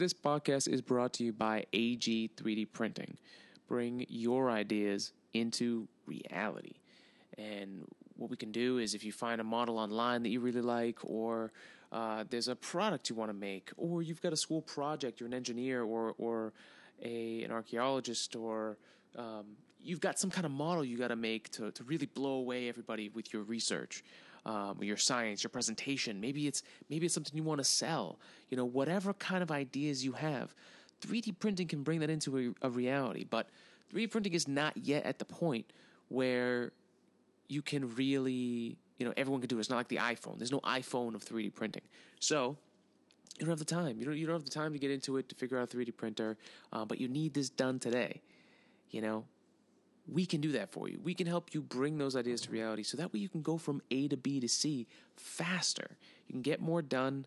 this podcast is brought to you by AG 3D Printing. Bring your ideas into reality. And what we can do is if you find a model online that you really like, or uh, there's a product you want to make, or you've got a school project, you're an engineer or, or a, an archaeologist, or um, you've got some kind of model you got to make to, to really blow away everybody with your research um, your science, your presentation. Maybe it's maybe it's something you want to sell. You know, whatever kind of ideas you have, 3D printing can bring that into a, a reality. But 3D printing is not yet at the point where you can really, you know, everyone can do it. It's not like the iPhone. There's no iPhone of 3D printing. So you don't have the time. You don't. You don't have the time to get into it to figure out a 3D printer. Uh, but you need this done today. You know, we can do that for you. We can help you bring those ideas to reality so that way you can go from A to B to C faster. You can get more done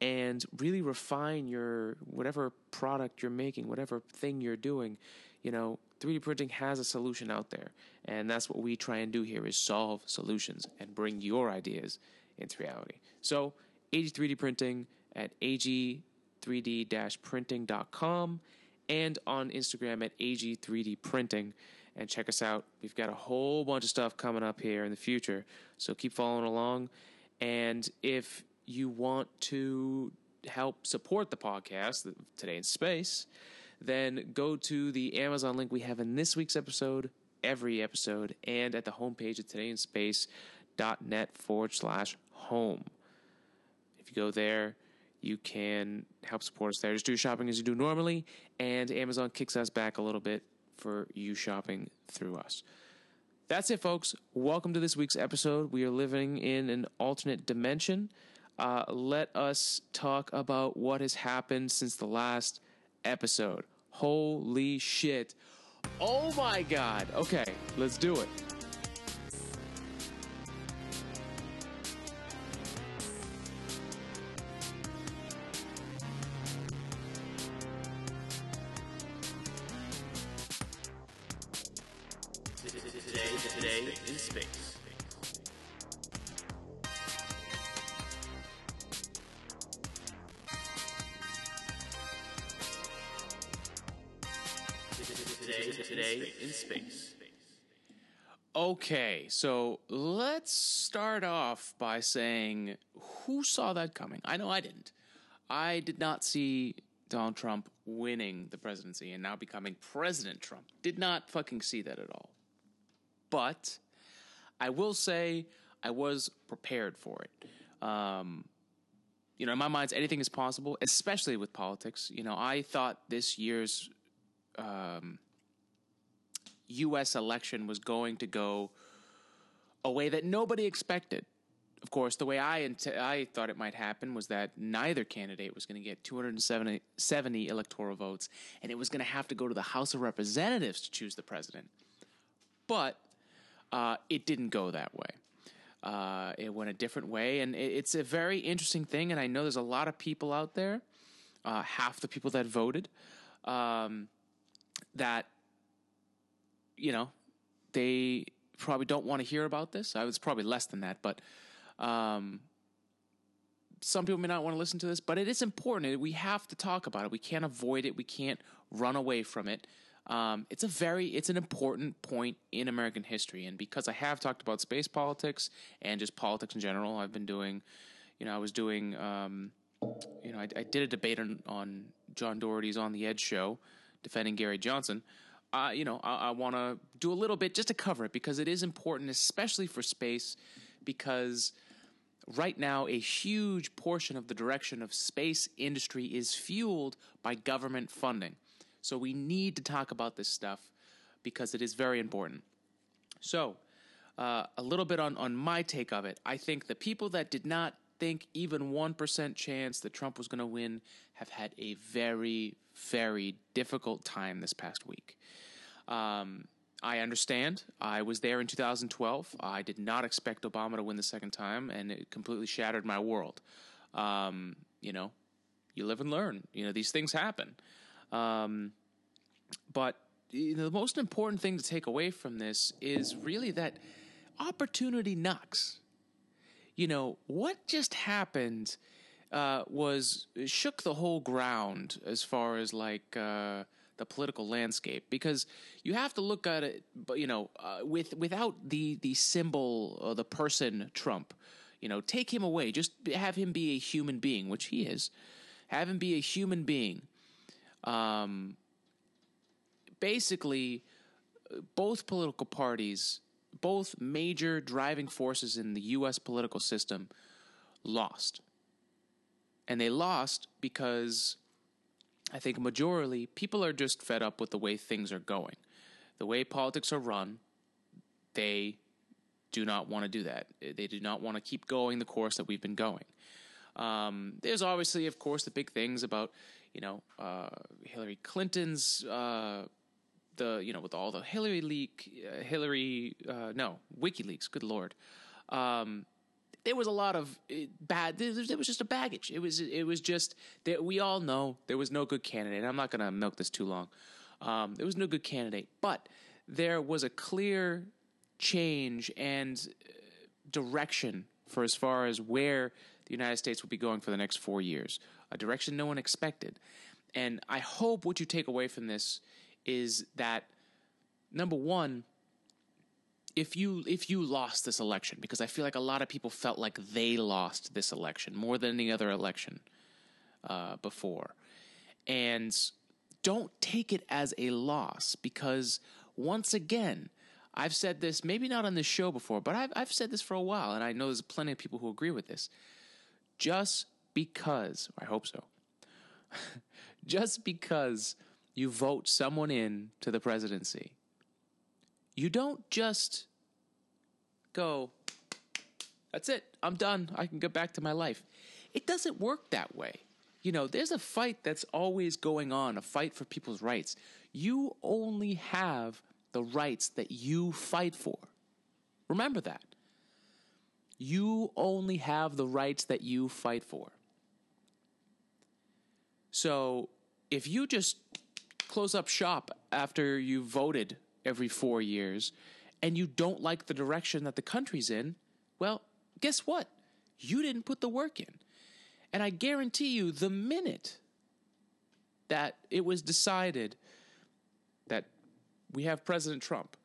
and really refine your whatever product you're making, whatever thing you're doing. You know, 3D printing has a solution out there, and that's what we try and do here is solve solutions and bring your ideas into reality. So, AG 3D printing at ag3d-printing.com and on Instagram at ag3dprinting. printing and check us out. We've got a whole bunch of stuff coming up here in the future, so keep following along. And if you want to help support the podcast, Today in Space, then go to the Amazon link we have in this week's episode, every episode, and at the homepage at todayinspace.net forward slash home. If you go there, you can help support us there. Just do shopping as you do normally, and Amazon kicks us back a little bit for you shopping through us. That's it, folks. Welcome to this week's episode. We are living in an alternate dimension. Uh, let us talk about what has happened since the last episode. Holy shit. Oh my god. Okay, let's do it. Okay, so let's start off by saying who saw that coming? I know I didn't. I did not see Donald Trump winning the presidency and now becoming President Trump. Did not fucking see that at all. But I will say I was prepared for it. Um, you know, in my mind, anything is possible, especially with politics. You know, I thought this year's um, U.S. election was going to go a way that nobody expected. Of course, the way I I thought it might happen was that neither candidate was going to get 270 electoral votes, and it was going to have to go to the House of Representatives to choose the president. But uh, it didn't go that way. Uh, it went a different way, and it's a very interesting thing. And I know there's a lot of people out there, uh, half the people that voted, um, that you know they probably don't want to hear about this. I was probably less than that, but um, some people may not want to listen to this. But it is important. We have to talk about it. We can't avoid it. We can't run away from it. Um, it's a very it's an important point in American history, and because I have talked about space politics and just politics in general, I've been doing, you know, I was doing, um, you know, I, I, did a debate on, on John Doherty's On the Edge show, defending Gary Johnson. Uh, you know, I, I want to do a little bit just to cover it because it is important, especially for space, because right now a huge portion of the direction of space industry is fueled by government funding. So we need to talk about this stuff because it is very important. So, uh, a little bit on, on my take of it. I think the people that did not think even 1% chance that Trump was going to win have had a very, very difficult time this past week. Um, I understand. I was there in 2012. I did not expect Obama to win the second time, and it completely shattered my world. Um, you know, you live and learn. You know, these things happen. Um, but you know, the most important thing to take away from this is really that opportunity knocks. You know, what just happened uh, was shook the whole ground as far as like uh, the political landscape because you have to look at it, you know, uh, with without the the symbol or the person Trump, you know, take him away. Just have him be a human being, which he is. Have him be a human being. Um, basically, both political parties, both major driving forces in the U.S. political system, lost. And they lost because I think majorly people are just fed up with the way things are going. The way politics are run, they do not want to do that. They do not want to keep going the course that we've been going. Um, there's obviously, of course, the big things about, you know, uh, Hillary Clinton's, uh, the, you know, with all the Hillary leak, uh, Hillary, uh, no, WikiLeaks, good Lord. Um, there was a lot of eh, bad. There was just a baggage. It was it was just that we all know there was no good candidate. I'm not going to milk this too long. Um, there was no good candidate, but there was a clear change and eh, direction for as far as where the United States will be going for the next four years. A direction no one expected, and I hope what you take away from this is that number one if you if you lost this election because I feel like a lot of people felt like they lost this election more than any other election uh, before, and don't take it as a loss because once again. I've said this, maybe not on this show before, but I've, I've said this for a while, and I know there's plenty of people who agree with this. Just because, I hope so, just because you vote someone in to the presidency you don't just go, that's it, I'm done, I can get back to my life. It doesn't work that way. You know, there's a fight that's always going on, a fight for people's rights. You only have the rights that you fight for. Remember that. You only have the rights that you fight for. So if you just close up shop after you voted every four years and you don't like the direction that the country's in, well, guess what? You didn't put the work in. And I guarantee you, the minute that it was decided that we have President Trump,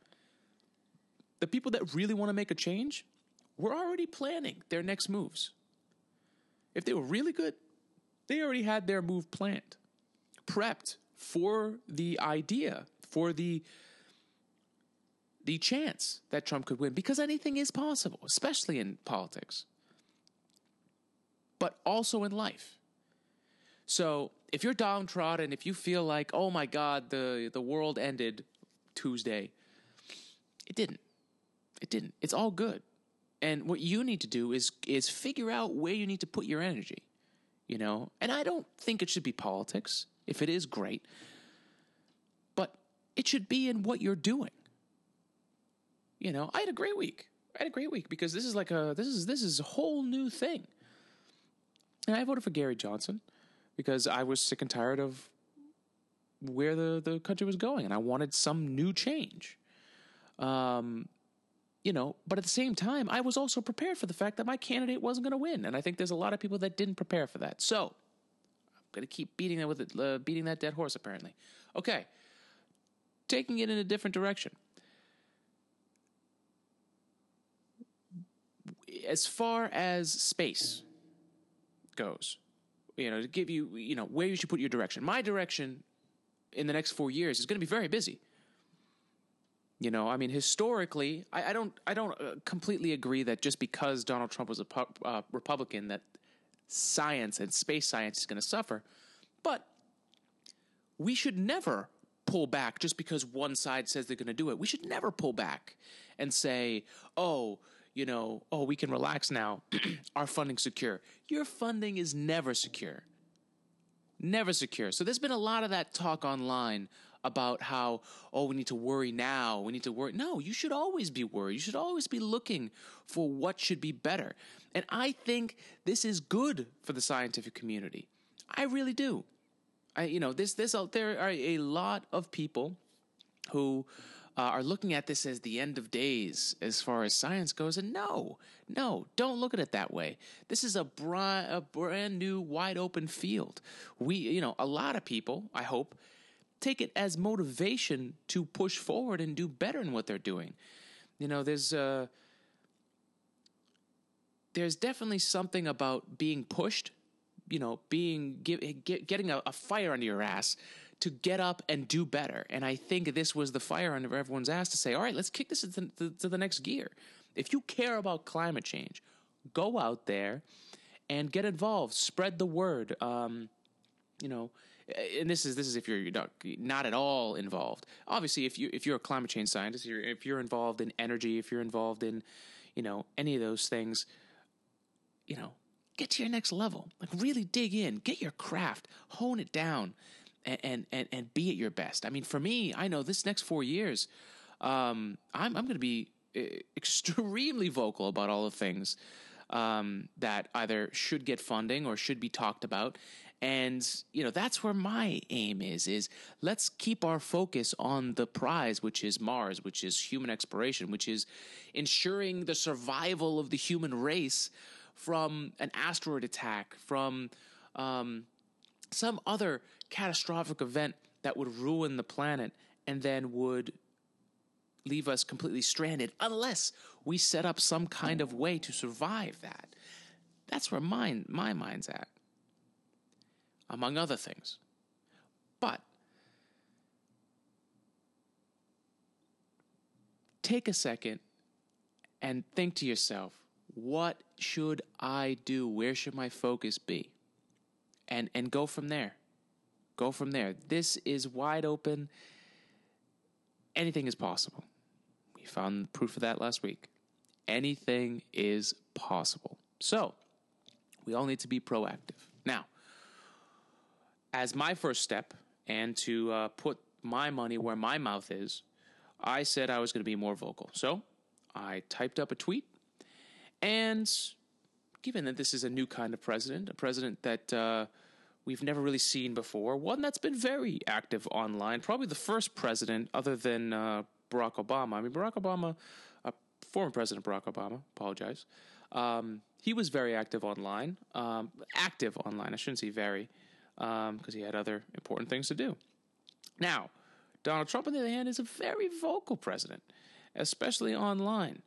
the people that really want to make a change were already planning their next moves. If they were really good, they already had their move planned, prepped for the idea, for the the chance that Trump could win because anything is possible, especially in politics, but also in life. So if you're downtrodden, if you feel like, oh my God, the, the world ended Tuesday, it didn't. It didn't. It's all good. And what you need to do is is figure out where you need to put your energy. You know? And I don't think it should be politics. If it is great. But it should be in what you're doing you know, I had a great week. I had a great week because this is like a this is this is a whole new thing. And I voted for Gary Johnson because I was sick and tired of where the, the country was going and I wanted some new change. Um you know, but at the same time, I was also prepared for the fact that my candidate wasn't going to win, and I think there's a lot of people that didn't prepare for that. So, Going to keep beating that with it, uh, beating that dead horse. Apparently, okay. Taking it in a different direction. as far as space goes, you know, to give you, you know, where you should put your direction. My direction in the next four years is going to be very busy. You know, I mean, historically, I, I don't, I don't uh, completely agree that just because Donald Trump was a pu- uh, Republican, that science and space science is going to suffer. But we should never pull back just because one side says they're going to do it. We should never pull back and say, "Oh, you know, oh, we can relax now. Our funding's secure. Your funding is never secure. Never secure. So there's been a lot of that talk online about how, oh, we need to worry now. We need to worry. No, you should always be worried. You should always be looking for what should be better. And I think this is good for the scientific community. I really do. I, you know, this, this, there are a lot of people who uh, are looking at this as the end of days as far as science goes. And no, no, don't look at it that way. This is a, bra- a brand new, wide open field. We, you know, a lot of people, I hope, take it as motivation to push forward and do better in what they're doing. You know, there's uh, there's definitely something about being pushed, you know, being get, get, getting a, a fire under your ass to get up and do better. And I think this was the fire under everyone's ass to say, all right, let's kick this to the, to the next gear. If you care about climate change, go out there and get involved. Spread the word. Um, you know, and this is this is if you're not, not at all involved. Obviously, if you if you're a climate change scientist, you're, if you're involved in energy, if you're involved in, you know, any of those things, you know, get to your next level. Like really dig in, get your craft, hone it down, and and and, be at your best. I mean, for me, I know this next four years, um, I'm I'm going to be eh, extremely vocal about all the things um, that either should get funding or should be talked about. And you know that's where my aim is: is let's keep our focus on the prize, which is Mars, which is human exploration, which is ensuring the survival of the human race from an asteroid attack, from um, some other catastrophic event that would ruin the planet and then would leave us completely stranded unless we set up some kind of way to survive that. That's where mine, my mind's at, among other things. But take a second and think to yourself what should I do? Where should my focus be? And, and go from there. Go from there. This is wide open. Anything is possible. We found proof of that last week. Anything is possible. So, we all need to be proactive. Now, as my first step and to uh, put my money where my mouth is, I said I was going to be more vocal. So, I typed up a tweet. And given that this is a new kind of president, a president that uh, we've never really seen before. One that's been very active online, probably the first president other than uh, Barack Obama. I mean, Barack Obama, uh, former President Barack Obama, apologize. Um, he was very active online, um, active online. I shouldn't say very, because um, he had other important things to do. Now, Donald Trump, on the other hand, is a very vocal president, especially online.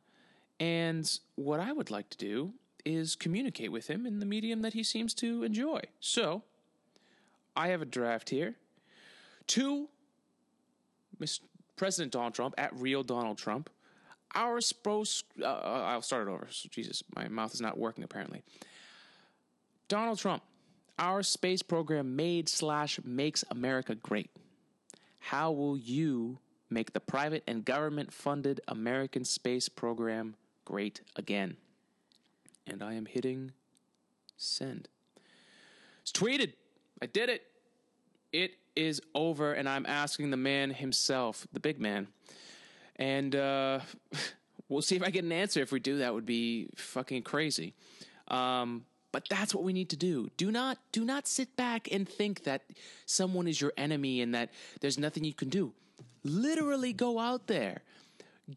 And what I would like to do is communicate with him in the medium that he seems to enjoy. So, I have a draft here. To Mr. President Donald Trump at real Donald Trump. Our spros. Uh, uh, I'll start it over. Jesus, my mouth is not working apparently. Donald Trump, our space program made slash makes America great. How will you make the private and government funded American space program great again? And I am hitting send. It's tweeted I did it. It is over, and I'm asking the man himself, the big man. And uh, we'll see if I get an answer. If we do, that would be fucking crazy. Um, but that's what we need to do. Do not do not sit back and think that someone is your enemy and that there's nothing you can do. Literally go out there.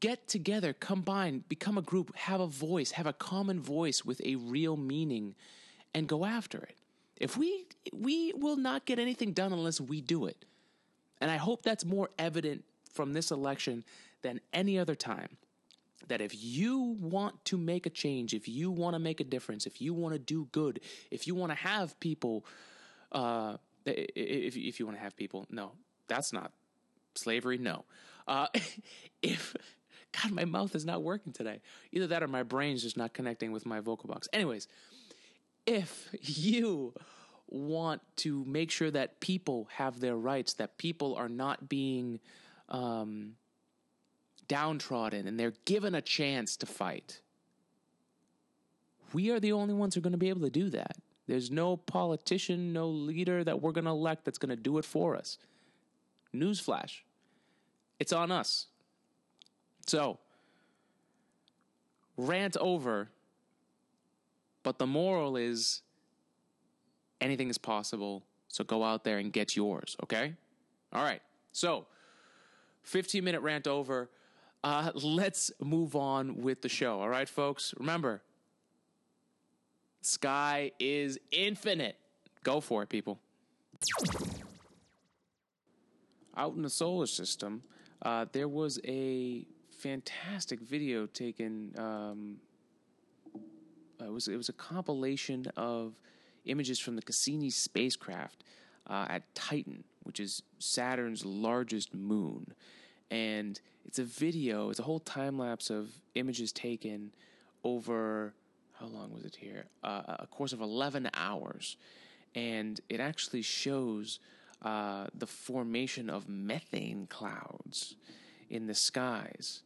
Get together, combine, become a group, have a voice, have a common voice with a real meaning and go after it. If we we will not get anything done unless we do it. And I hope that's more evident from this election than any other time. That if you want to make a change, if you want to make a difference, if you want to do good, if you want to have people, uh, if if you want to have people, no, that's not slavery. No, uh, if God, my mouth is not working today. Either that or my brain's just not connecting with my vocal box. Anyways, if you want to make sure that people have their rights, that people are not being um, downtrodden and they're given a chance to fight, we are the only ones who are going to be able to do that. There's no politician, no leader that we're going to elect that's going to do it for us. Newsflash it's on us. So, rant over but the moral is anything is possible. So go out there and get yours, okay? All right. So, 15 minute rant over. Uh, let's move on with the show. All right, folks. Remember, sky is infinite. Go for it, people. Out in the solar system, uh, there was a fantastic video taken. Um, it was it was a compilation of images from the Cassini spacecraft uh, at Titan, which is Saturn's largest moon, and it's a video. It's a whole time lapse of images taken over how long was it here? Uh, a course of eleven hours, and it actually shows uh, the formation of methane clouds in the skies,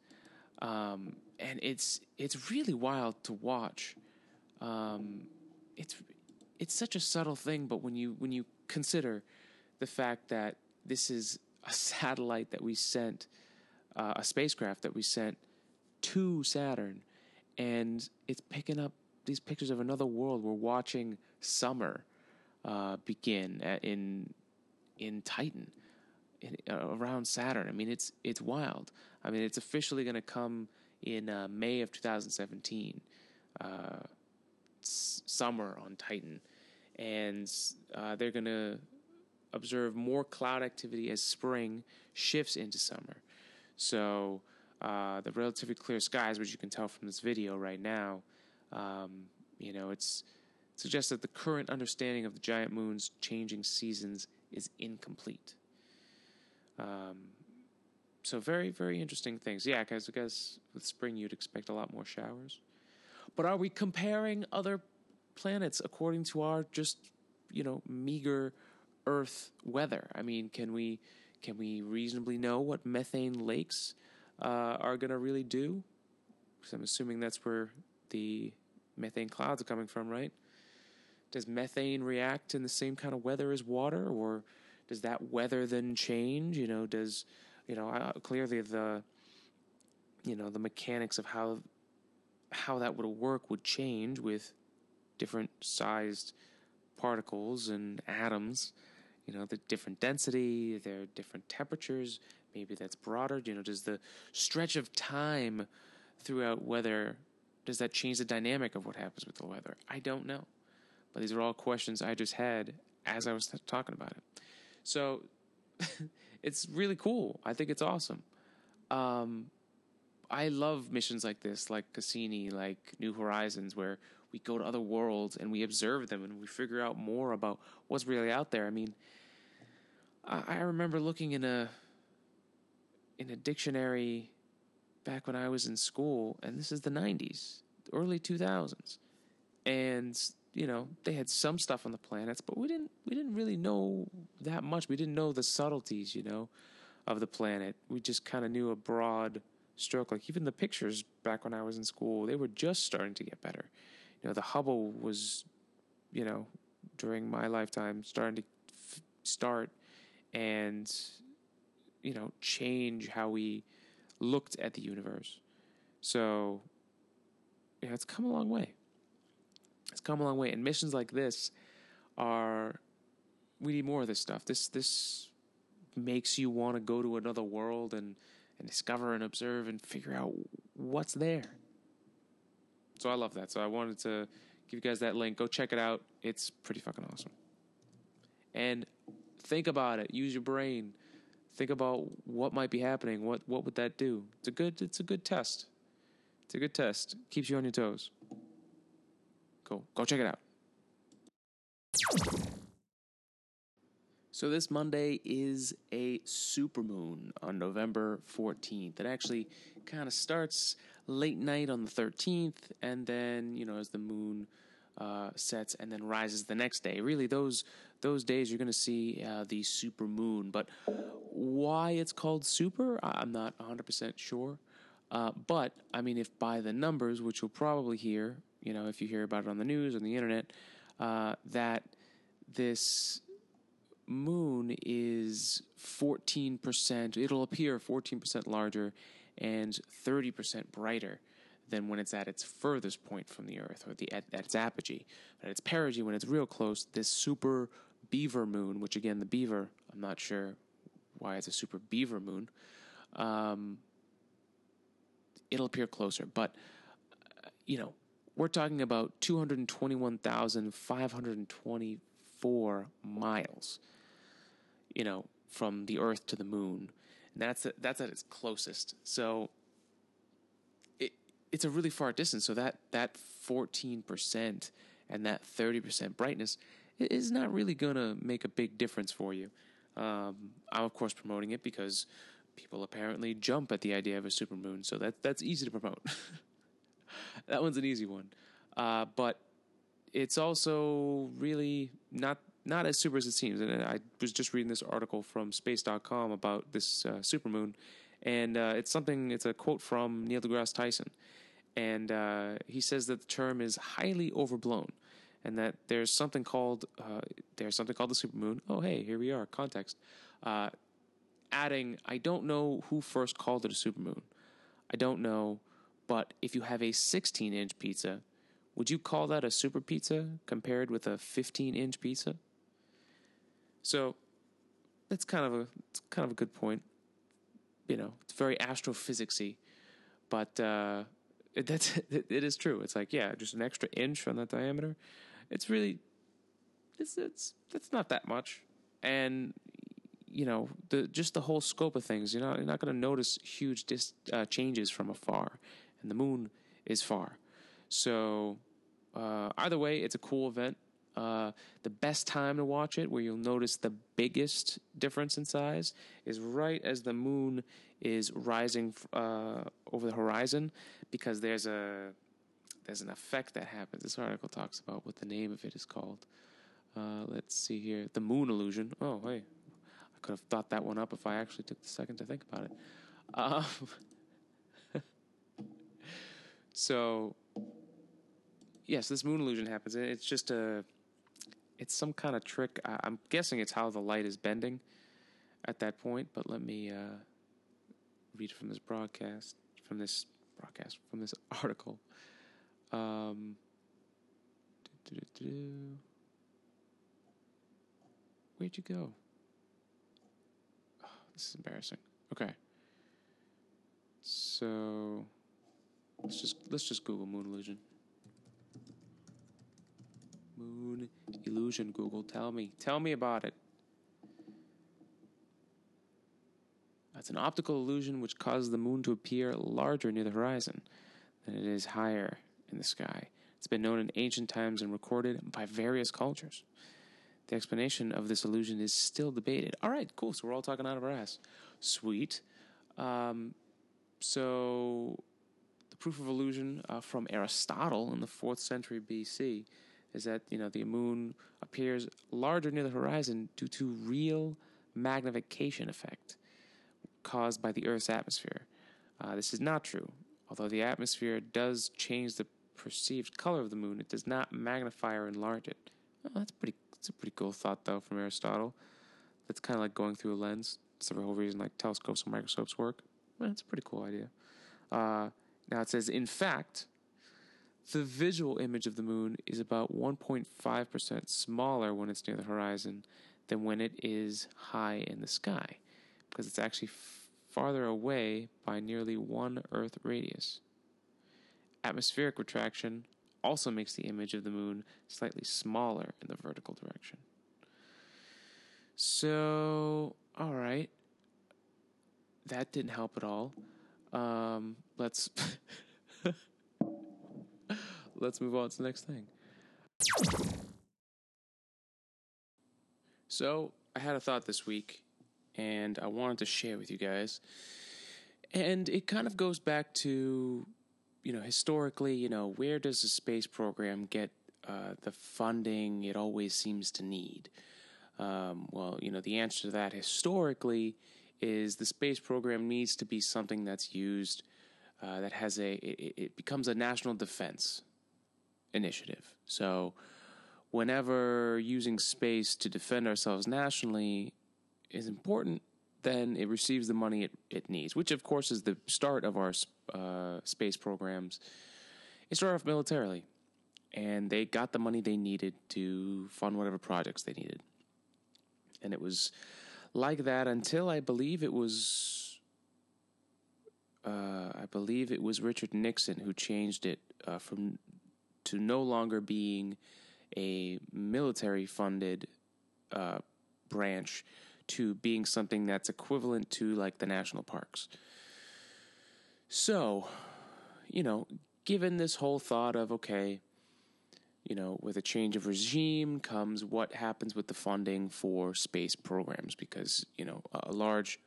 um, and it's it's really wild to watch. Um, it's it's such a subtle thing, but when you when you consider the fact that this is a satellite that we sent, uh, a spacecraft that we sent to Saturn, and it's picking up these pictures of another world. We're watching summer uh, begin at, in in Titan, in, uh, around Saturn. I mean, it's it's wild. I mean, it's officially going to come in uh, May of 2017, uh, summer on Titan, and uh, they're going to observe more cloud activity as spring shifts into summer. So uh, the relatively clear skies, which you can tell from this video right now, um, you know, it's it suggests that the current understanding of the giant moon's changing seasons is incomplete. Um, so very, very interesting things. Yeah, because I guess with spring you'd expect a lot more showers. But are we comparing other planets according to our just, you know, meager Earth weather? I mean, can we can we reasonably know what methane lakes uh, are going to really do? Because I'm assuming that's where the methane clouds are coming from, right? Does methane react in the same kind of weather as water, or does that weather then change? You know, does you know uh, clearly the you know the mechanics of how how that would work would change with different sized particles and atoms. You know, the different density, their different temperatures. Maybe that's broader. You know, does the stretch of time throughout weather does that change the dynamic of what happens with the weather? I don't know. But these are all questions I just had as I was talking about it. So it's really cool. I think it's awesome. Um, I love missions like this, like Cassini, like New Horizons, where we go to other worlds and we observe them and we figure out more about what's really out there. I mean, I, remember looking in a in a dictionary back when I was in school, and this is the '90s, early 2000s, and you know they had some stuff on the planets, but we didn't we didn't really know that much. We didn't know the subtleties, you know, of the planet. We just kind of knew a broad stroke. Like even the pictures back when I was in school, they were just starting to get better. You know, the Hubble was, you know, during my lifetime starting to f- start and you know change how we looked at the universe. So, yeah, it's come a long way. It's come a long way, and missions like this are we need more of this stuff. This this makes you want to go to another world and and discover and observe and figure out what's there. So I love that. So I wanted to give you guys that link. Go check it out. It's pretty fucking awesome. And think about it. Use your brain. Think about what might be happening. What what would that do? It's a good it's a good test. It's a good test. Keeps you on your toes. Cool. Go check it out. So this Monday is a supermoon on November 14th. It actually kind of starts late night on the 13th, and then you know as the moon uh, sets and then rises the next day. Really, those those days you're going to see uh, the super moon. But why it's called super, I'm not 100 percent sure. Uh, but I mean, if by the numbers, which you'll probably hear, you know, if you hear about it on the news on the internet, uh, that this moon is 14%, it'll appear 14% larger and 30% brighter than when it's at its furthest point from the Earth or the at, at its apogee. But at its perigee, when it's real close, this super beaver moon, which again, the beaver, I'm not sure why it's a super beaver moon, um, it'll appear closer. But, uh, you know, we're talking about 221,524 miles, you know, from the Earth to the moon. And that's, that's at its closest. So it, it's a really far distance. So that, that 14% and that 30% brightness is not really going to make a big difference for you. Um, I'm, of course, promoting it because people apparently jump at the idea of a supermoon, so that, that's easy to promote. that one's an easy one. Uh, but it's also really not not as super as it seems. And I was just reading this article from space.com about this uh, supermoon, and uh, it's something, it's a quote from Neil deGrasse Tyson. And uh, he says that the term is highly overblown and that there's something called uh, there's something called the supermoon. Oh, hey, here we are. Context. Uh, adding, I don't know who first called it a supermoon. I don't know, but if you have a 16 inch pizza, would you call that a super pizza compared with a 15 inch pizza? So that's kind of a it's kind of a good point. You know, it's very astrophysicsy, but uh, it, that's it, it is true. It's like yeah, just an extra inch on that diameter it's really it's it's it's not that much, and you know the just the whole scope of things. You're not you're not going to notice huge dis, uh, changes from afar, and the moon is far. So uh, either way, it's a cool event. Uh, the best time to watch it, where you'll notice the biggest difference in size, is right as the moon is rising uh, over the horizon, because there's a there's an effect that happens. This article talks about what the name of it is called. Uh, let's see here. The moon illusion. Oh, hey. I could have thought that one up if I actually took the second to think about it. Um, so, yes, this moon illusion happens. It's just a. It's some kind of trick. I, am guessing it's how the light is bending at that point, but let me uh, read from this broadcast, from this broadcast, from this article. Um, Where'd you go? Oh, this is embarrassing. Okay. So let's just let's just Google moon illusion. Moon illusion. Google, tell me, tell me about it. That's an optical illusion which causes the moon to appear larger near the horizon than it is higher in the sky. It's been known in ancient times and recorded by various cultures. The explanation of this illusion is still debated. All right, cool. So we're all talking out of our ass. Sweet. Um, so the proof of illusion uh, from Aristotle in the fourth century BC is that you know the moon appears larger near the horizon due to real magnification effect caused by the Earth's atmosphere. Uh, this is not true, although the atmosphere does change the perceived color of the moon. It does not magnify or enlarge it. That's pretty. That's a pretty cool thought, though, from Aristotle. That's kind of like going through a lens. It's the whole reason like telescopes and microscopes work. Well, that's a pretty cool idea. Uh, now it says, in fact, the visual image of the moon is about 1.5% smaller when it's near the horizon than when it is high in the sky, because it's actually f- farther away by nearly one Earth radius. Atmospheric refraction also makes the image of the moon slightly smaller in the vertical direction. So, all right. That didn't help at all. Um, let's let's move on to the next thing. So, I had a thought this week and I wanted to share with you guys. And it kind of goes back to you know, historically, you know, where does the space program get uh, the funding it always seems to need? Um, well, you know, the answer to that historically is the space program needs to be something that's used uh, that has a it, it, becomes a national defense initiative. So, whenever using space to defend ourselves nationally is important, then it receives the money it, it needs, which of course is the start of our uh, space programs. It started off militarily, and they got the money they needed to fund whatever projects they needed. And it was like that until I believe it was uh, I believe it was Richard Nixon who changed it uh, from to no longer being a military funded uh, branch to being something that's equivalent to like the national parks. So, you know, given this whole thought of okay, you know, with a change of regime comes what happens with the funding for space programs because, you know, a large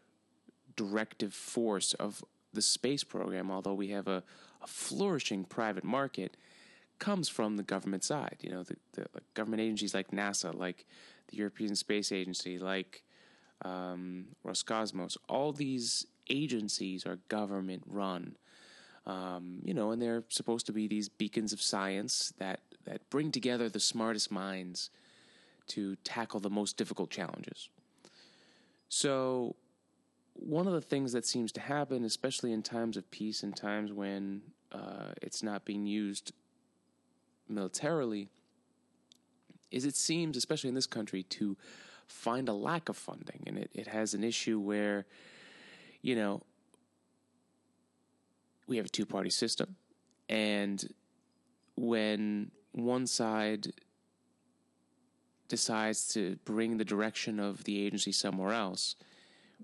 directive force of the space program, although we have a, a flourishing private market, comes from the government side. You know, the, the government agencies like NASA, like the European Space Agency, like um, Roscosmos, all these agencies are government run. Um, you know, and they're supposed to be these beacons of science that, that bring together the smartest minds to tackle the most difficult challenges. So, one of the things that seems to happen, especially in times of peace and times when uh, it's not being used militarily, is it seems, especially in this country, to find a lack of funding. And it, it has an issue where, you know, we have a two party system. And when one side decides to bring the direction of the agency somewhere else,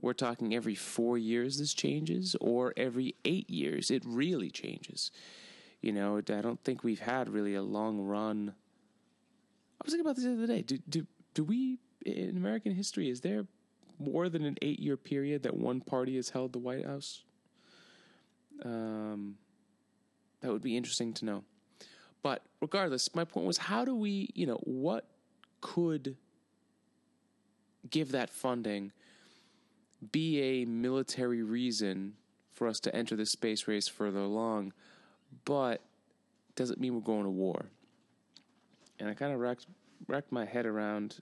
we're talking every four years this changes, or every eight years it really changes. You know, I don't think we've had really a long run. I was thinking about this the other day. Do do do we in American history is there more than an eight year period that one party has held the White House? Um, that would be interesting to know. But regardless, my point was how do we, you know, what could give that funding be a military reason for us to enter the space race further along, but doesn't mean we're going to war. And I kind of racked, racked my head around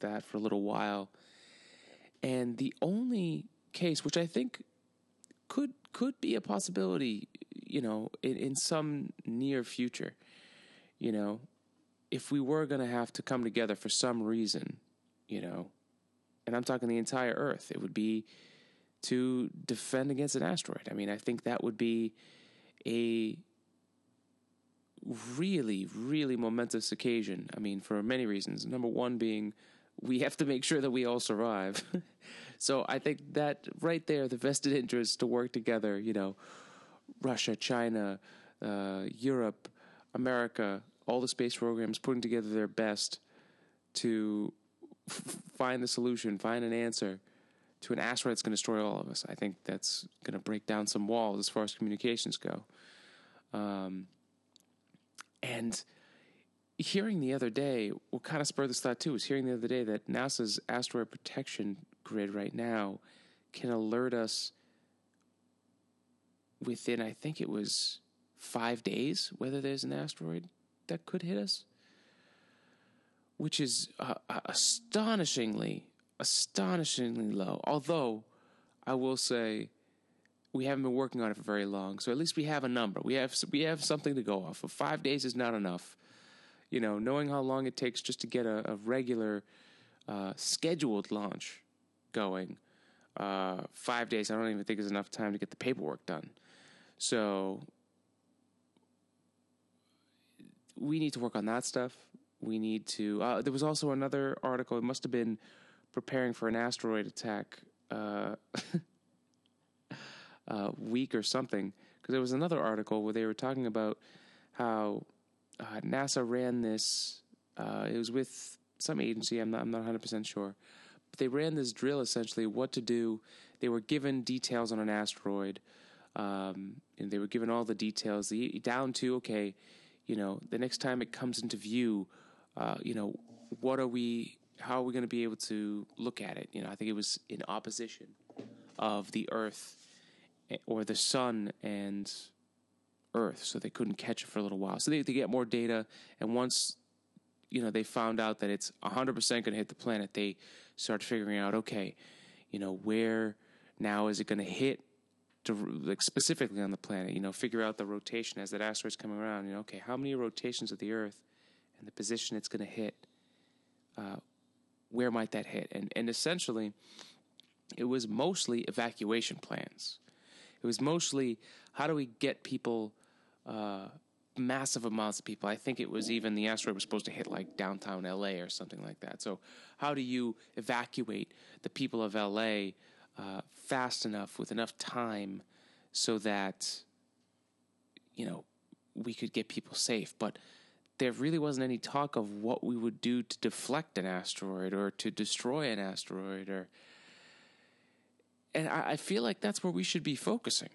that for a little while. And the only case, which I think could could be a possibility, you know, in, in some near future, you know, if we were going to have to come together for some reason, you know, and I'm talking the entire Earth, it would be to defend against an asteroid. I mean, I think that would be a really, really momentous occasion. I mean, for many reasons. Number one being we have to make sure that we all survive. so I think that right there, the vested interest to work together, you know, Russia, China, uh, Europe, America, all the space programs putting together their best to f- find the solution, find an answer to an asteroid that's going to destroy all of us. I think that's going to break down some walls as far as communications go. Um, and hearing the other day, what kind of spurred this thought too was hearing the other day that NASA's asteroid protection grid right now can alert us within, I think it was five days, whether there's an asteroid that could hit us, which is uh, uh astonishingly, astonishingly low. Although I will say we haven't been working on it for very long, so at least we have a number. We have we have something to go off of. Five days is not enough you know, knowing how long it takes just to get a, a regular uh, scheduled launch going, uh, five days, I don't even think is enough time to get the paperwork done. So we need to work on that stuff. We need to. Uh, there was also another article. It must have been preparing for an asteroid attack uh, uh, week or something. Because there was another article where they were talking about how uh, NASA ran this. Uh, it was with some agency. I'm not. I'm not 100 percent sure. But they ran this drill essentially what to do. They were given details on an asteroid, um, and they were given all the details the, down to okay, you know, the next time it comes into view, uh, you know, what are we? How are we going to be able to look at it? You know, I think it was in opposition of the Earth eh, or the Sun and Earth, so they couldn't catch it for a little while. So they get more data, and once you know they found out that it's 100% going to hit the planet, they start figuring out, okay, you know, where now is it going to hit to, like specifically on the planet, you know, figure out the rotation as that asteroid's coming around. You know, okay, how many rotations of the Earth and the position it's going to hit? Uh, where might that hit? And and essentially, it was mostly evacuation plans It was mostly how do we get people, uh, massive amounts of people. I think it was even the asteroid was supposed to hit like downtown LA or something like that. So, how do you evacuate the people of LA uh, fast enough with enough time so that, you know, we could get people safe? But there really wasn't any talk of what we would do to deflect an asteroid or to destroy an asteroid or and I, I feel like that's where we should be focusing.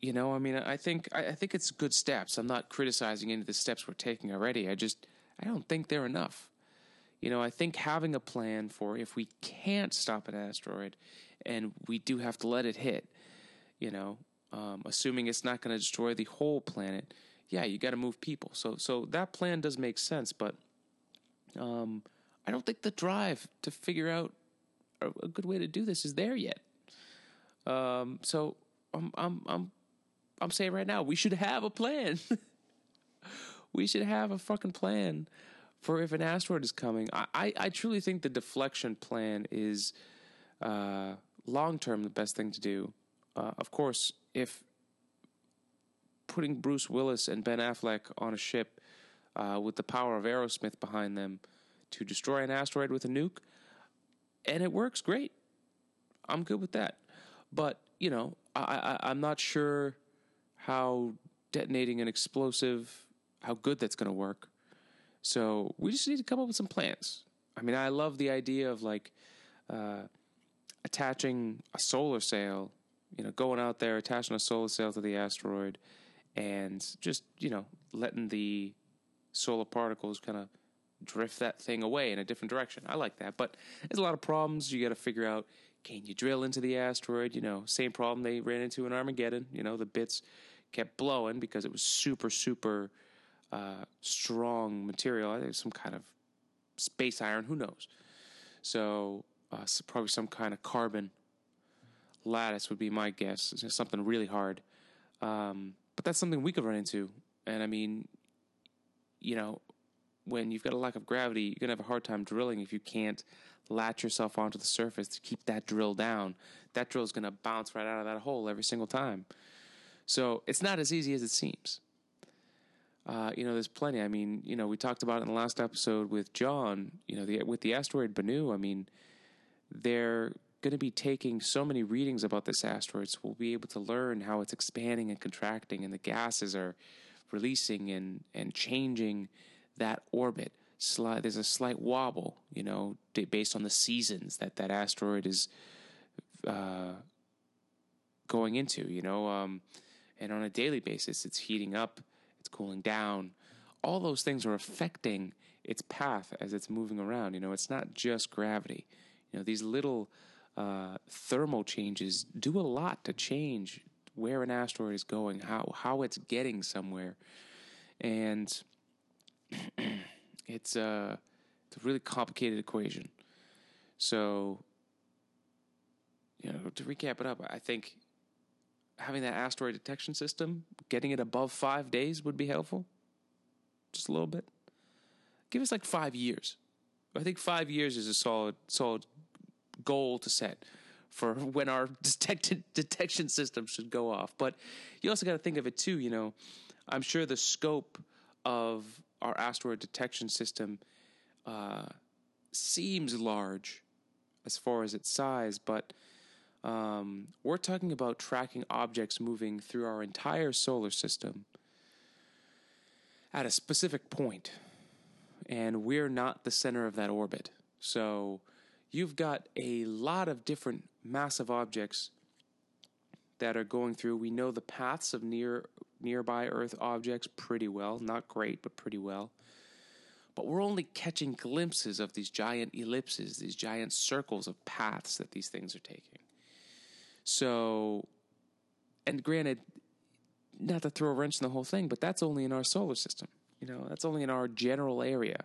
You know, I mean, I think I, I think it's good steps. I'm not criticizing any of the steps we're taking already. I just I don't think they're enough. You know, I think having a plan for if we can't stop an asteroid and we do have to let it hit, you know, um, assuming it's not going to destroy the whole planet, yeah, you got to move people. So so that plan does make sense, but um, I don't think the drive to figure out a, good way to do this is there yet. Um, so I'm I'm I'm I'm saying right now we should have a plan. we should have a fucking plan for if an asteroid is coming. I I, I truly think the deflection plan is uh, long term the best thing to do. Uh, of course, if putting Bruce Willis and Ben Affleck on a ship uh, with the power of Aerosmith behind them to destroy an asteroid with a nuke, and it works great. I'm good with that. But you know, I, I I'm not sure how detonating an explosive, how good that's going to work. So we just need to come up with some plans. I mean, I love the idea of like uh, attaching a solar sail, you know, going out there, attaching a solar sail to the asteroid, and just you know letting the solar particles kind of drift that thing away in a different direction. I like that, but there's a lot of problems. You got to figure out: can you drill into the asteroid? You know, same problem they ran into in Armageddon. You know, the bits kept blowing because it was super, super uh, strong material. I think some kind of space iron. Who knows? So, uh, so probably some kind of carbon lattice would be my guess. It's something really hard. Um, but that's something we could run into. And I mean, you know, when you've got a lack of gravity, you're going to have a hard time drilling if you can't latch yourself onto the surface to keep that drill down. That drill is going to bounce right out of that hole every single time. So it's not as easy as it seems. Uh, you know, there's plenty. I mean, you know, we talked about it in the last episode with John. You know, the, with the asteroid Bennu. I mean, they're going to be taking so many readings about this asteroid, so we'll be able to learn how it's expanding and contracting, and the gases are releasing and and changing that orbit. Slight, there's a slight wobble, you know, based on the seasons that that asteroid is uh, going into. You know, um, and on a daily basis, it's heating up, it's cooling down. All those things are affecting its path as it's moving around. You know, it's not just gravity. You know, these little uh, thermal changes do a lot to change where an asteroid is going, how how it's getting somewhere, and it's a uh, it's a really complicated equation. So, you know, to recap it up, I think having that asteroid detection system, getting it above five days would be helpful. Just a little bit. Give us like five years. I think five years is a solid, solid goal to set for when our detected detection system should go off. But you also got to think of it too. You know, I'm sure the scope of our asteroid detection system uh, seems large as far as its size, but um, we're talking about tracking objects moving through our entire solar system at a specific point, and we're not the center of that orbit. So you've got a lot of different massive objects that are going through. We know the paths of near nearby Earth objects pretty well, not great, but pretty well. But we're only catching glimpses of these giant ellipses, these giant circles of paths that these things are taking. So, and granted, not to throw a wrench in the whole thing, but that's only in our solar system. You know, that's only in our general area.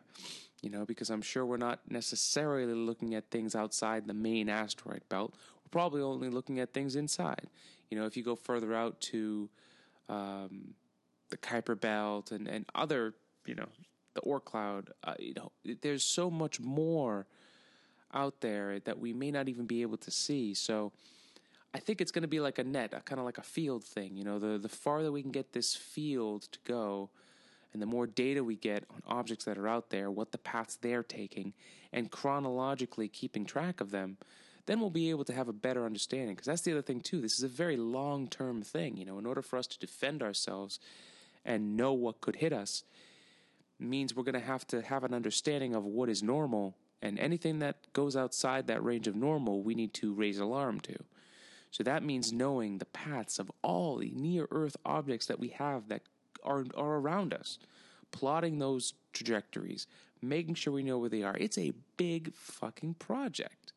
You know, because I'm sure we're not necessarily looking at things outside the main asteroid belt. We're probably only looking at things inside. You know, if you go further out to um, the Kuiper Belt and, and other, you know, the Oort cloud, uh, you know, there's so much more out there that we may not even be able to see. So I think it's going to be like a net, a kind of like a field thing. You know, the the farther we can get this field to go, and the more data we get on objects that are out there, what the paths they're taking, and chronologically keeping track of them, then we'll be able to have a better understanding. Because that's the other thing too. This is a very long term thing. You know, in order for us to defend ourselves and know what could hit us, means we're going to have to have an understanding of what is normal, and anything that goes outside that range of normal, we need to raise alarm to. So that means knowing the paths of all the near Earth objects that we have that are, are around us, plotting those trajectories, making sure we know where they are. It's a big fucking project.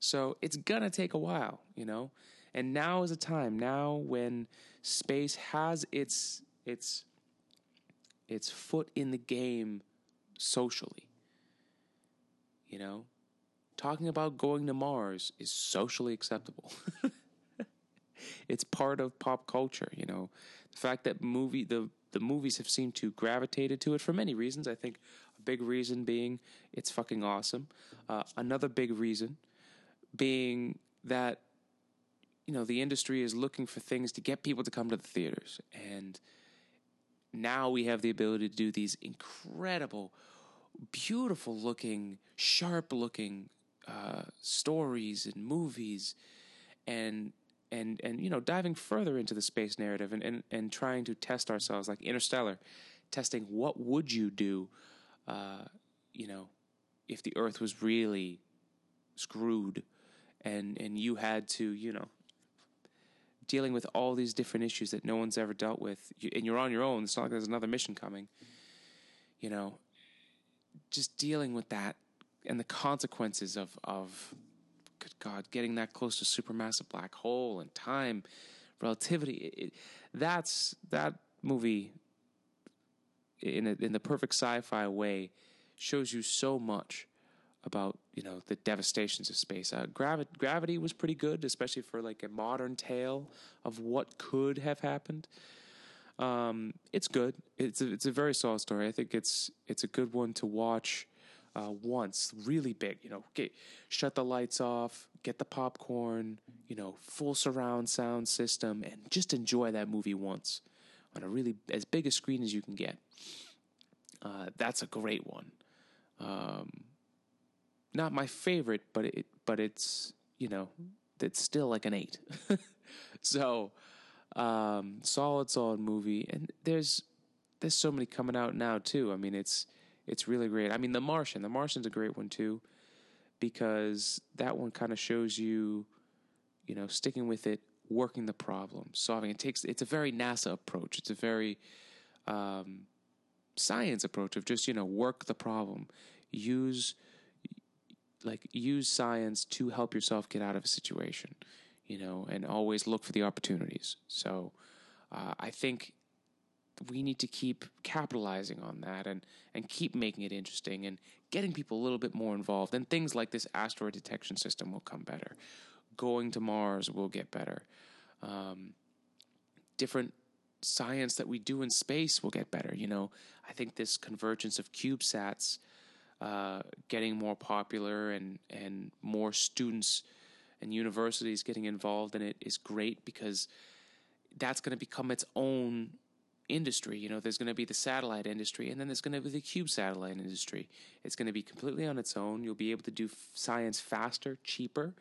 So it's gonna take a while, you know? And now is a time, now when space has its its its foot in the game socially. You know? Talking about going to Mars is socially acceptable. it's part of pop culture, you know. The fact that movie the the movies have seemed to gravitated to it for many reasons. I think a big reason being it's fucking awesome. Uh, another big reason being that you know the industry is looking for things to get people to come to the theaters and now we have the ability to do these incredible beautiful looking sharp looking uh, stories and movies and and and you know diving further into the space narrative and, and, and trying to test ourselves like interstellar testing what would you do uh, you know if the earth was really screwed and and you had to you know dealing with all these different issues that no one's ever dealt with and you're on your own it's not like there's another mission coming you know just dealing with that and the consequences of of good God, getting that close to supermassive black hole and time, relativity. It, that's that movie in a, in the perfect sci-fi way shows you so much about you know the devastations of space. Uh, Gravi- Gravity was pretty good, especially for like a modern tale of what could have happened. Um, it's good. It's a, it's a very solid story. I think it's it's a good one to watch uh, once, really big. You know, get shut the lights off, get the popcorn, you know, full surround sound system, and just enjoy that movie once on a really as big a screen as you can get. Uh, that's a great one. Um, not my favorite, but it but it's you know it's still like an eight. so um, solid, solid movie, and there's there's so many coming out now too. I mean, it's it's really great. I mean, The Martian. The Martian's a great one too, because that one kind of shows you, you know, sticking with it, working the problem, solving. It takes. It's a very NASA approach. It's a very um, science approach of just you know work the problem, use like use science to help yourself get out of a situation, you know, and always look for the opportunities. So uh, I think we need to keep capitalizing on that and and keep making it interesting and getting people a little bit more involved. And things like this asteroid detection system will come better. Going to mars will get better. Um, different science that we do in space will get better. You know i think this convergence of cubesats uh, getting more popular and and more students and universities getting involved in it is great because that's going to become its own industry. You know, there's going to be the satellite industry, and then there's going to be the cube satellite industry. It's going to be completely on its own. You'll be able to do science faster, cheaper.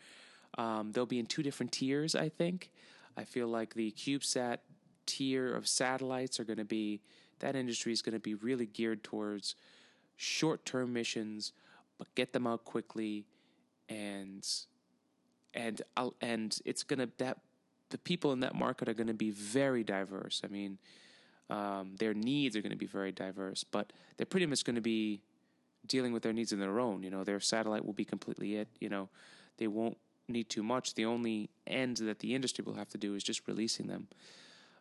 Um, they'll be in two different tiers, I think. I feel like the CubeSat tier of satellites are going to be that industry is going to be really geared towards short-term missions, but get them out quickly, and and I'll, and it's going to that the people in that market are going to be very diverse. I mean, um, their needs are going to be very diverse, but they're pretty much going to be dealing with their needs on their own. You know, their satellite will be completely it. You know, they won't need too much. The only end that the industry will have to do is just releasing them.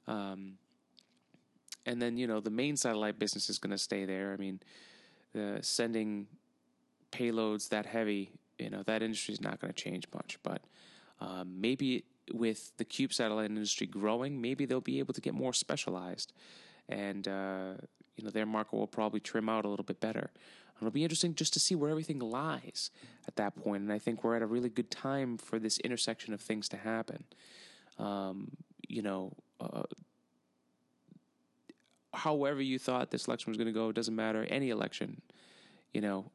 Um, and then you know the main satellite business is going to stay there. I mean, the sending payloads that heavy, you know, that industry is not going to change much. But um, maybe with the cube satellite industry growing, maybe they'll be able to get more specialized, and uh, you know their market will probably trim out a little bit better. It'll be interesting just to see where everything lies at that point. And I think we're at a really good time for this intersection of things to happen. Um, you know, uh, however you thought this election was going to go, it doesn't matter. Any election, you know,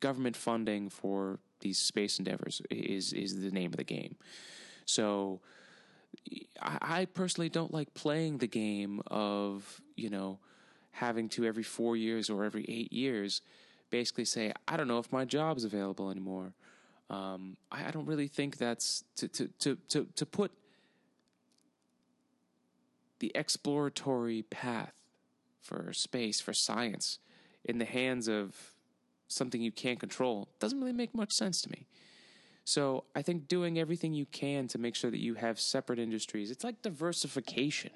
government funding for these space endeavors is is the name of the game. So, I, personally don't like playing the game of you know having to every four years or every eight years basically say, I don't know if my job is available anymore. Um, I, I, don't really think that's to, to, to, to, to put the exploratory path for space, for science, in the hands of something you can't control doesn't really make much sense to me. So I think doing everything you can to make sure that you have separate industries, it's like diversification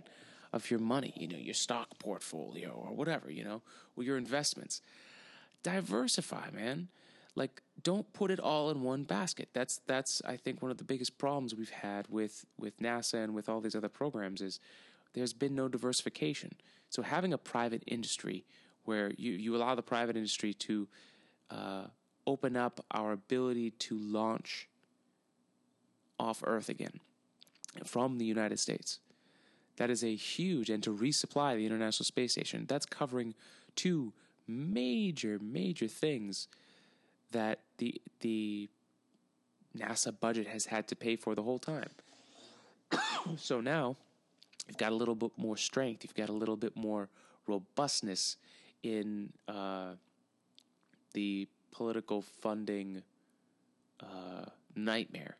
of your money, you know, your stock portfolio or whatever, you know, or your investments. Diversify, man. Like don't put it all in one basket. That's that's I think one of the biggest problems we've had with with NASA and with all these other programs is there's been no diversification. So having a private industry where you, you allow the private industry to uh, open up our ability to launch off Earth again from the United States that is a huge, and to resupply the International Space Station, that's covering two major, major things that the the NASA budget has had to pay for the whole time. so now you've got a little bit more strength, you've got a little bit more robustness in uh, the political funding uh, nightmare,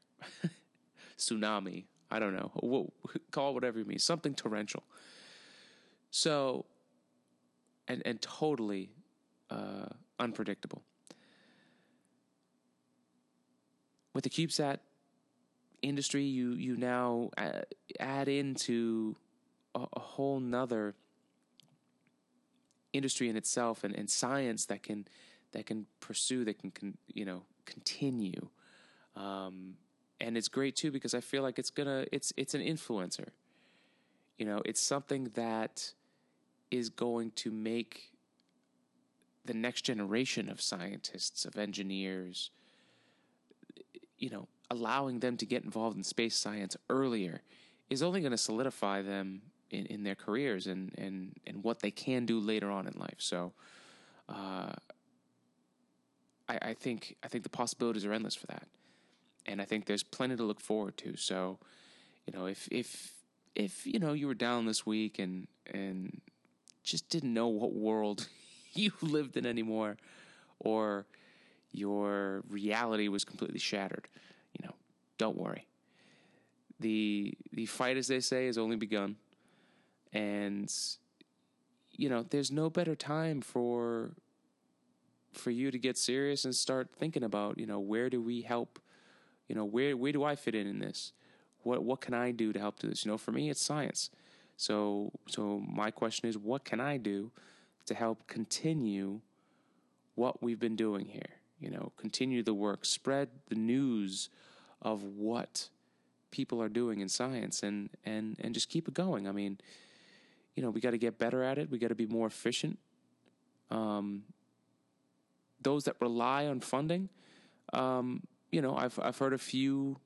tsunami I don't know. Call it whatever you mean. Something torrential. So, and and totally uh, unpredictable. With the CubeSat industry, you you now add into a, a whole nother industry in itself and, and science that can that can pursue that can, can you know continue um, and it's great too because I feel like it's gonna it's it's an influencer. You know, it's something that is going to make the next generation of scientists, of engineers, you know, allowing them to get involved in space science earlier is only going to solidify them in, in their careers and, and, and what they can do later on in life. So, uh, I, I think I think the possibilities are endless for that and I think there's plenty to look forward to. So, you know, if if if you know you were down this week and and just didn't know what world you lived in anymore, or your reality was completely shattered, you know, don't worry. the The fight, as they say, has only begun, and you know, there's no better time for for you to get serious and start thinking about, you know, where do we help you know, where where do I fit in in this? What what can I do to help do this? You know, for me, it's science. So so my question is, what can I do to help continue what we've been doing here? You know, continue the work, spread the news of what people are doing in science, and and and just keep it going. I mean, you know, we got to get better at it. We got to be more efficient. Um, those that rely on funding, um, you know, I've I've heard a few.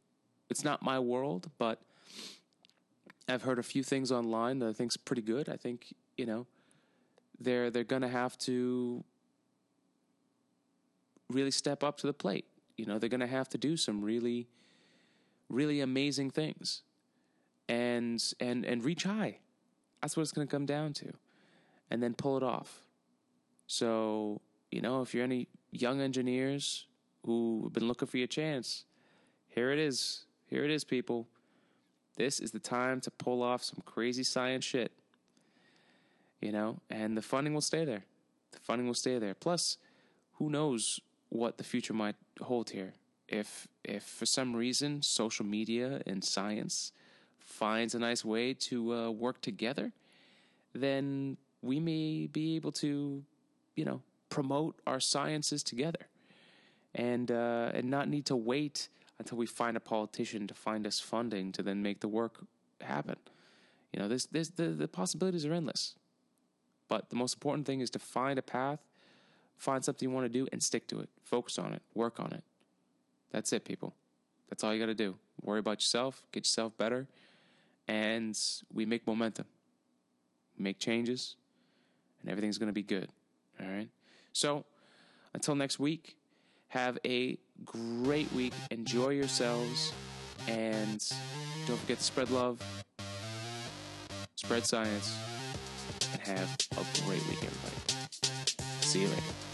It's not my world, but I've heard a few things online that I think's pretty good. I think you know they're they're gonna have to really step up to the plate. You know, they're gonna have to do some really, really amazing things, and and and reach high. That's what it's gonna come down to, and then pull it off. So you know, if you're any young engineers who have been looking for your chance, here it is. Here it is, people. This is the time to pull off some crazy science shit. You know, and the funding will stay there. The funding will stay there. Plus, who knows what the future might hold here. If if for some reason social media and science finds a nice way to uh, work together, then we may be able to, you know, promote our sciences together and uh, and not need to wait until we find a politician to find us funding to then make the work happen. You know, this this the, the possibilities are endless. But the most important thing is to find a path find something you want to do and stick to it. Focus on it. Work on it. That's it, people. That's all you got to do. Worry about yourself, get yourself better, and we make momentum. make changes, and everything's going to be good. All right? So, until next week, have a great week. Enjoy yourselves, and don't forget to spread love, spread science, and have a great week, everybody. See you later.